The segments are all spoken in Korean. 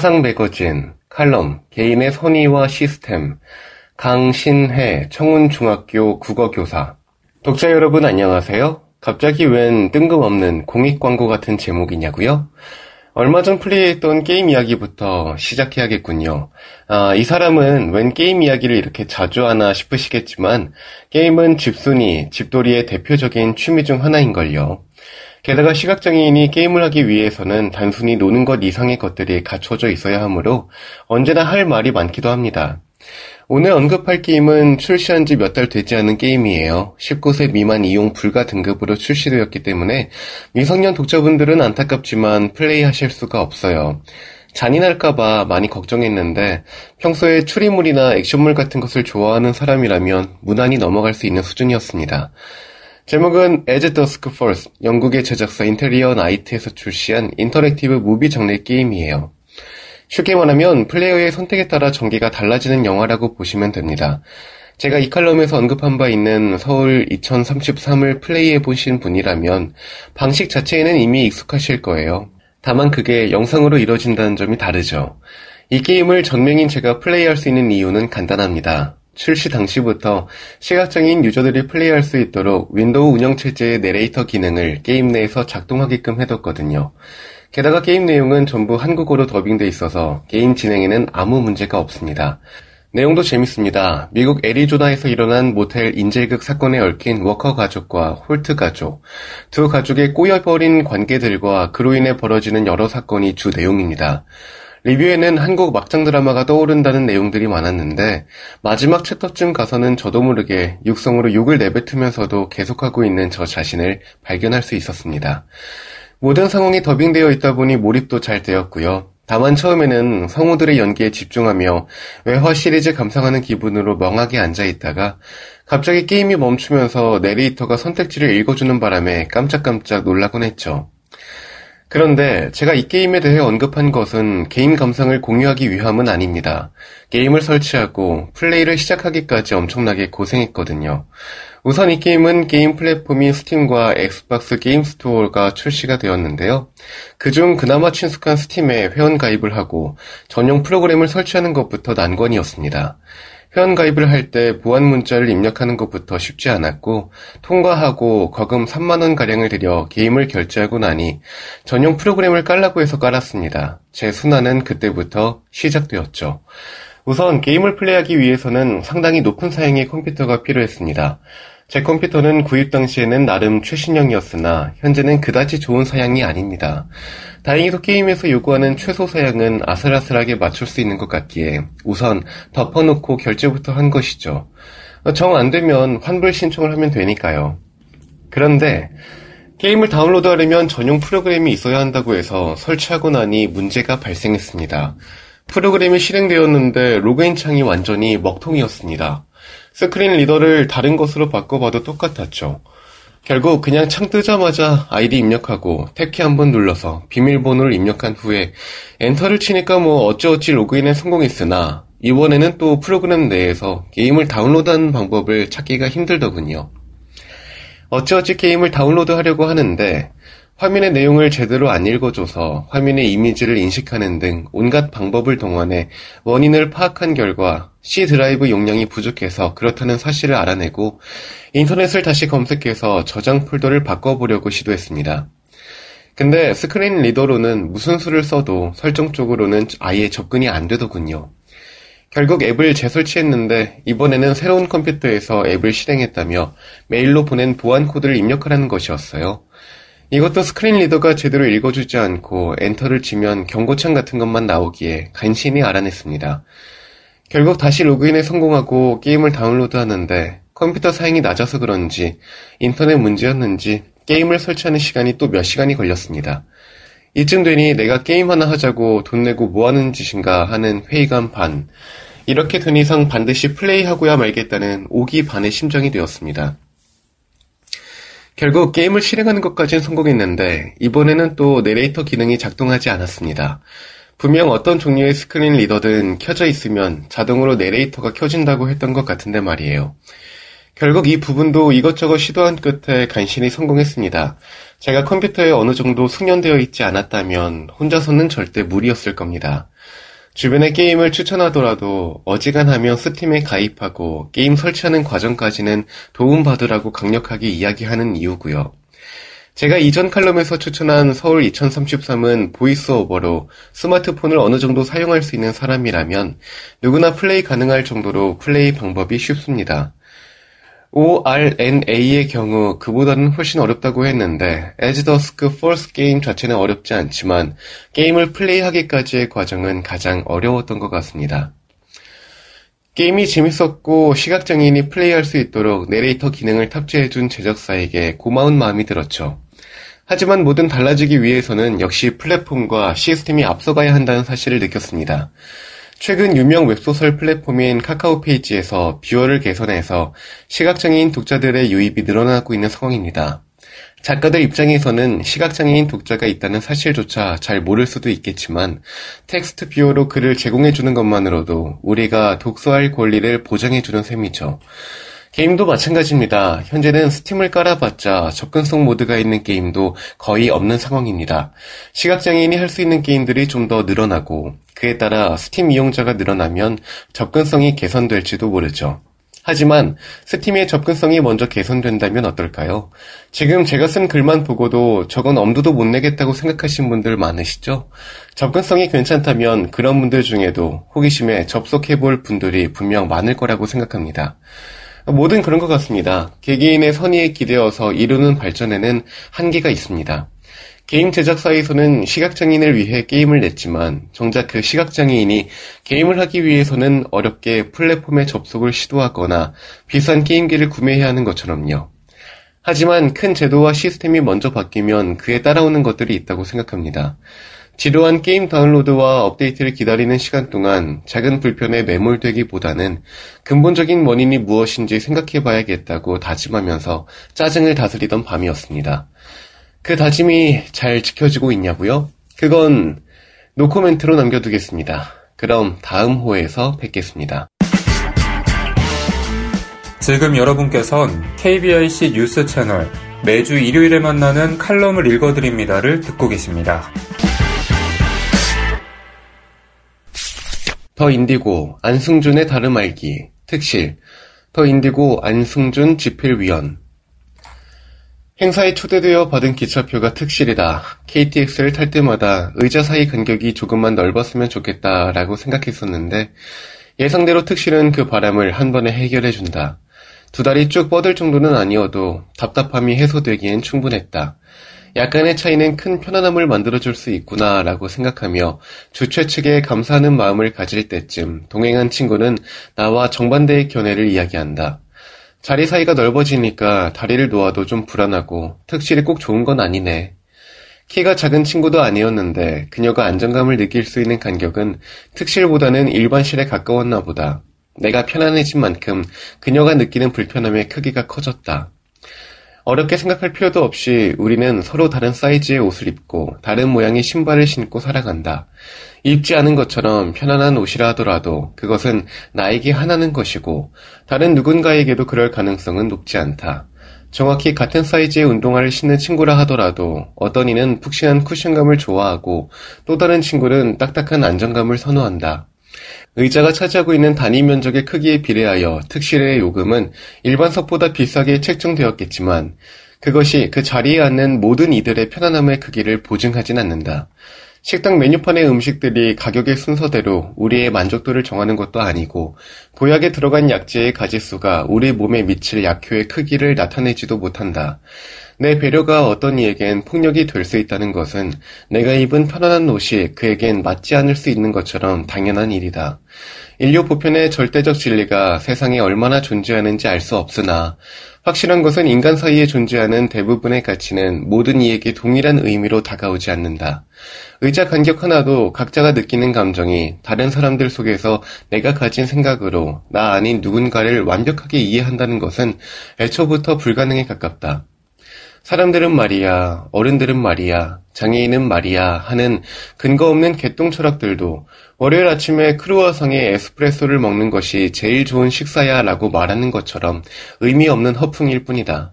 하상 매거진, 칼럼, 개인의 선의와 시스템, 강신혜, 청운중학교 국어교사. 독자 여러분 안녕하세요. 갑자기 웬 뜬금없는 공익 광고 같은 제목이냐고요? 얼마 전 플레이했던 게임 이야기부터 시작해야겠군요. 아, 이 사람은 웬 게임 이야기를 이렇게 자주 하나 싶으시겠지만, 게임은 집순이, 집돌이의 대표적인 취미 중 하나인걸요. 게다가 시각장애인이 게임을 하기 위해서는 단순히 노는 것 이상의 것들이 갖춰져 있어야 하므로 언제나 할 말이 많기도 합니다. 오늘 언급할 게임은 출시한 지 몇 달 되지 않은 게임이에요. 19세 미만 이용 불가 등급으로 출시되었기 때문에 미성년 독자분들은 안타깝지만 플레이하실 수가 없어요. 잔인할까봐 많이 걱정했는데 평소에 추리물이나 액션물 같은 것을 좋아하는 사람이라면 무난히 넘어갈 수 있는 수준이었습니다. 제목은 As Dusk Falls, 영국의 제작사 Interior Night에서 출시한 interactive movie 장르 게임이에요. 쉽게 말하면 플레이어의 선택에 따라 전개가 달라지는 영화라고 보시면 됩니다. 제가 이 칼럼에서 언급한 바 있는 서울 2033을 플레이해 보신 분이라면 방식 자체에는 이미 익숙하실 거예요. 다만 그게 영상으로 이뤄진다는 점이 다르죠. 이 게임을 전명인 제가 플레이할 수 있는 이유는 간단합니다. 출시 당시부터 시각장애인 유저들이 플레이할 수 있도록 윈도우 운영체제의 내레이터 기능을 게임 내에서 작동하게끔 해뒀거든요. 게다가 게임 내용은 전부 한국어로 더빙돼 있어서 게임 진행에는 아무 문제가 없습니다. 내용도 재밌습니다. 미국 애리조나에서 일어난 모텔 인질극 사건에 얽힌 워커 가족과 홀트 가족, 두 가족의 꼬여버린 관계들과 그로 인해 벌어지는 여러 사건이 주 내용입니다. 리뷰에는 한국 막장 드라마가 떠오른다는 내용들이 많았는데 마지막 챕터쯤 가서는 저도 모르게 육성으로 욕을 내뱉으면서도 계속하고 있는 저 자신을 발견할 수 있었습니다. 모든 상황이 더빙되어 있다 보니 몰입도 잘 되었고요. 다만 처음에는 성우들의 연기에 집중하며 외화 시리즈 감상하는 기분으로 멍하게 앉아 있다가 갑자기 게임이 멈추면서 내레이터가 선택지를 읽어주는 바람에 깜짝깜짝 놀라곤 했죠. 그런데 제가 이 게임에 대해 언급한 것은 개인 감상을 공유하기 위함은 아닙니다. 게임을 설치하고 플레이를 시작하기까지 엄청나게 고생했거든요. 우선 이 게임은 게임 플랫폼인 스팀과 엑스박스 게임 스토어가 출시가 되었는데요. 그중 그나마 친숙한 스팀에 회원 가입을 하고 전용 프로그램을 설치하는 것부터 난관이었습니다. 회원 가입을 할 때 보안 문자를 입력하는 것부터 쉽지 않았고 통과하고 거금 3만원 가량을 들여 게임을 결제하고 나니 전용 프로그램을 깔라고 해서 깔았습니다. 제 수난은 그때부터 시작되었죠. 우선 게임을 플레이하기 위해서는 상당히 높은 사양의 컴퓨터가 필요했습니다. 제 컴퓨터는 구입 당시에는 나름 최신형이었으나 현재는 그다지 좋은 사양이 아닙니다. 다행히도 게임에서 요구하는 최소 사양은 아슬아슬하게 맞출 수 있는 것 같기에 우선 덮어놓고 결제부터 한 것이죠. 정 안 되면 환불 신청을 하면 되니까요. 그런데 게임을 다운로드하려면 전용 프로그램이 있어야 한다고 해서 설치하고 나니 문제가 발생했습니다. 프로그램이 실행되었는데 로그인 창이 완전히 먹통이었습니다. 스크린 리더를 다른 것으로 바꿔봐도 똑같았죠. 결국 그냥 창 뜨자마자 아이디 입력하고 탭키 한번 눌러서 비밀번호를 입력한 후에 엔터를 치니까 뭐 어찌어찌 로그인에 성공했으나 이번에는 또 프로그램 내에서 게임을 다운로드하는 방법을 찾기가 힘들더군요. 어찌어찌 게임을 다운로드 하려고 하는데 화면의 내용을 제대로 안 읽어줘서 화면의 이미지를 인식하는 등 온갖 방법을 동원해 원인을 파악한 결과 C 드라이브 용량이 부족해서 그렇다는 사실을 알아내고 인터넷을 다시 검색해서 저장 폴더를 바꿔보려고 시도했습니다. 근데 스크린 리더로는 무슨 수를 써도 설정 쪽으로는 아예 접근이 안 되더군요. 결국 앱을 재설치했는데 이번에는 새로운 컴퓨터에서 앱을 실행했다며 메일로 보낸 보안 코드를 입력하라는 것이었어요. 이것도 스크린 리더가 제대로 읽어주지 않고 엔터를 치면 경고창 같은 것만 나오기에 간신히 알아냈습니다. 결국 다시 로그인에 성공하고 게임을 다운로드 하는데 컴퓨터 사양이 낮아서 그런지 인터넷 문제였는지 게임을 설치하는 시간이 또 몇 시간이 걸렸습니다. 이쯤 되니 내가 게임 하나 하자고 돈 내고 뭐 하는 짓인가 하는 회의감 반. 이렇게 된 이상 반드시 플레이하고야 말겠다는 오기 반의 심정이 되었습니다. 결국 게임을 실행하는 것까지는 성공했는데 이번에는 또 내레이터 기능이 작동하지 않았습니다. 분명 어떤 종류의 스크린 리더든 켜져 있으면 자동으로 내레이터가 켜진다고 했던 것 같은데 말이에요. 결국 이 부분도 이것저것 시도한 끝에 간신히 성공했습니다. 제가 컴퓨터에 어느 정도 숙련되어 있지 않았다면 혼자서는 절대 무리였을 겁니다. 주변에 게임을 추천하더라도 어지간하면 스팀에 가입하고 게임 설치하는 과정까지는 도움받으라고 강력하게 이야기하는 이유고요. 제가 이전 칼럼에서 추천한 서울 2033은 VoiceOver로 스마트폰을 어느 정도 사용할 수 있는 사람이라면 누구나 플레이 가능할 정도로 플레이 방법이 쉽습니다. ORNA의 경우 그보다는 훨씬 어렵다고 했는데 Dusk Falls 게임 자체는 어렵지 않지만 게임을 플레이하기까지의 과정은 가장 어려웠던 것 같습니다. 게임이 재밌었고 시각장애인이 플레이할 수 있도록 내레이터 기능을 탑재해준 제작사에게 고마운 마음이 들었죠. 하지만 뭐든 달라지기 위해서는 역시 플랫폼과 시스템이 앞서가야 한다는 사실을 느꼈습니다. 최근 유명 웹소설 플랫폼인 카카오 페이지에서 뷰어를 개선해서 시각장애인 독자들의 유입이 늘어나고 있는 상황입니다. 작가들 입장에서는 시각장애인 독자가 있다는 사실조차 잘 모를 수도 있겠지만 텍스트 뷰어로 글을 제공해주는 것만으로도 우리가 독서할 권리를 보장해주는 셈이죠. 게임도 마찬가지입니다. 현재는 스팀을 깔아봤자 접근성 모드가 있는 게임도 거의 없는 상황입니다. 시각장애인이 할 수 있는 게임들이 좀 더 늘어나고 그에 따라 스팀 이용자가 늘어나면 접근성이 개선될지도 모르죠. 하지만 스팀의 접근성이 먼저 개선된다면 어떨까요? 지금 제가 쓴 글만 보고도 저건 엄두도 못 내겠다고 생각하신 분들 많으시죠? 접근성이 괜찮다면 그런 분들 중에도 호기심에 접속해볼 분들이 분명 많을 거라고 생각합니다. 모든 그런 것 같습니다. 개개인의 선의에 기대어서 이루는 발전에는 한계가 있습니다. 게임 제작사에서는 시각장애인을 위해 게임을 냈지만 정작 그 시각장애인이 게임을 하기 위해서는 어렵게 플랫폼에 접속을 시도하거나 비싼 게임기를 구매해야 하는 것처럼요. 하지만 큰 제도와 시스템이 먼저 바뀌면 그에 따라오는 것들이 있다고 생각합니다. 지루한 게임 다운로드와 업데이트를 기다리는 시간 동안 작은 불편에 매몰되기보다는 근본적인 원인이 무엇인지 생각해 봐야겠다고 다짐하면서 짜증을 다스리던 밤이었습니다. 그 다짐이 잘 지켜지고 있냐고요? 그건 노코멘트로 남겨두겠습니다. 그럼 다음 호에서 뵙겠습니다. 지금 여러분께선 KBIC 뉴스 채널 매주 일요일에 만나는 칼럼을 읽어드립니다를 듣고 계십니다. 더 인디고 안승준의 다름 알기 특실 더 인디고 안승준 집필위원 행사에 초대되어 받은 기차표가 특실이다. KTX를 탈 때마다 의자 사이 간격이 조금만 넓었으면 좋겠다라고 생각했었는데 예상대로 특실은 그 바람을 한 번에 해결해준다. 두 다리 쭉 뻗을 정도는 아니어도 답답함이 해소되기엔 충분했다. 약간의 차이는 큰 편안함을 만들어줄 수 있구나 라고 생각하며 주최 측에 감사하는 마음을 가질 때쯤 동행한 친구는 나와 정반대의 견해를 이야기한다. 자리 사이가 넓어지니까 다리를 놓아도 좀 불안하고 특실이 꼭 좋은 건 아니네. 키가 작은 친구도 아니었는데 그녀가 안정감을 느낄 수 있는 간격은 특실보다는 일반실에 가까웠나 보다. 내가 편안해진 만큼 그녀가 느끼는 불편함의 크기가 커졌다. 어렵게 생각할 필요도 없이 우리는 서로 다른 사이즈의 옷을 입고 다른 모양의 신발을 신고 살아간다. 입지 않은 것처럼 편안한 옷이라 하더라도 그것은 나에게 하나는 것이고 다른 누군가에게도 그럴 가능성은 높지 않다. 정확히 같은 사이즈의 운동화를 신는 친구라 하더라도 어떤 이는 푹신한 쿠션감을 좋아하고 또 다른 친구는 딱딱한 안정감을 선호한다. 의자가 차지하고 있는 단위 면적의 크기에 비례하여 특실의 요금은 일반석보다 비싸게 책정되었겠지만 그것이 그 자리에 앉는 모든 이들의 편안함의 크기를 보증하진 않는다. 식당 메뉴판의 음식들이 가격의 순서대로 우리의 만족도를 정하는 것도 아니고 보약에 들어간 약재의 가지수가 우리 몸에 미칠 약효의 크기를 나타내지도 못한다. 내 배려가 어떤 이에겐 폭력이 될 수 있다는 것은 내가 입은 편안한 옷이 그에겐 맞지 않을 수 있는 것처럼 당연한 일이다. 인류 보편의 절대적 진리가 세상에 얼마나 존재하는지 알 수 없으나 확실한 것은 인간 사이에 존재하는 대부분의 가치는 모든 이에게 동일한 의미로 다가오지 않는다. 의자 간격 하나도 각자가 느끼는 감정이 다른 사람들 속에서 내가 가진 생각으로 나 아닌 누군가를 완벽하게 이해한다는 것은 애초부터 불가능에 가깝다. 사람들은 말이야, 어른들은 말이야, 장애인은 말이야 하는 근거 없는 개똥 철학들도 월요일 아침에 크루아상에 에스프레소를 먹는 것이 제일 좋은 식사야 라고 말하는 것처럼 의미 없는 허풍일 뿐이다.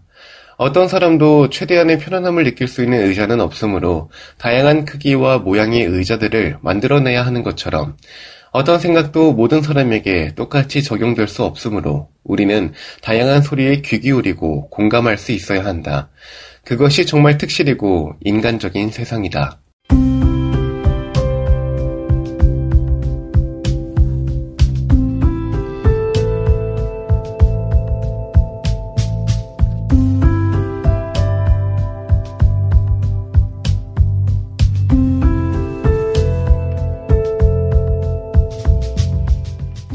어떤 사람도 최대한의 편안함을 느낄 수 있는 의자는 없으므로 다양한 크기와 모양의 의자들을 만들어내야 하는 것처럼 어떤 생각도 모든 사람에게 똑같이 적용될 수 없으므로 우리는 다양한 소리에 귀 기울이고 공감할 수 있어야 한다. 그것이 정말 특실이고 인간적인 세상이다.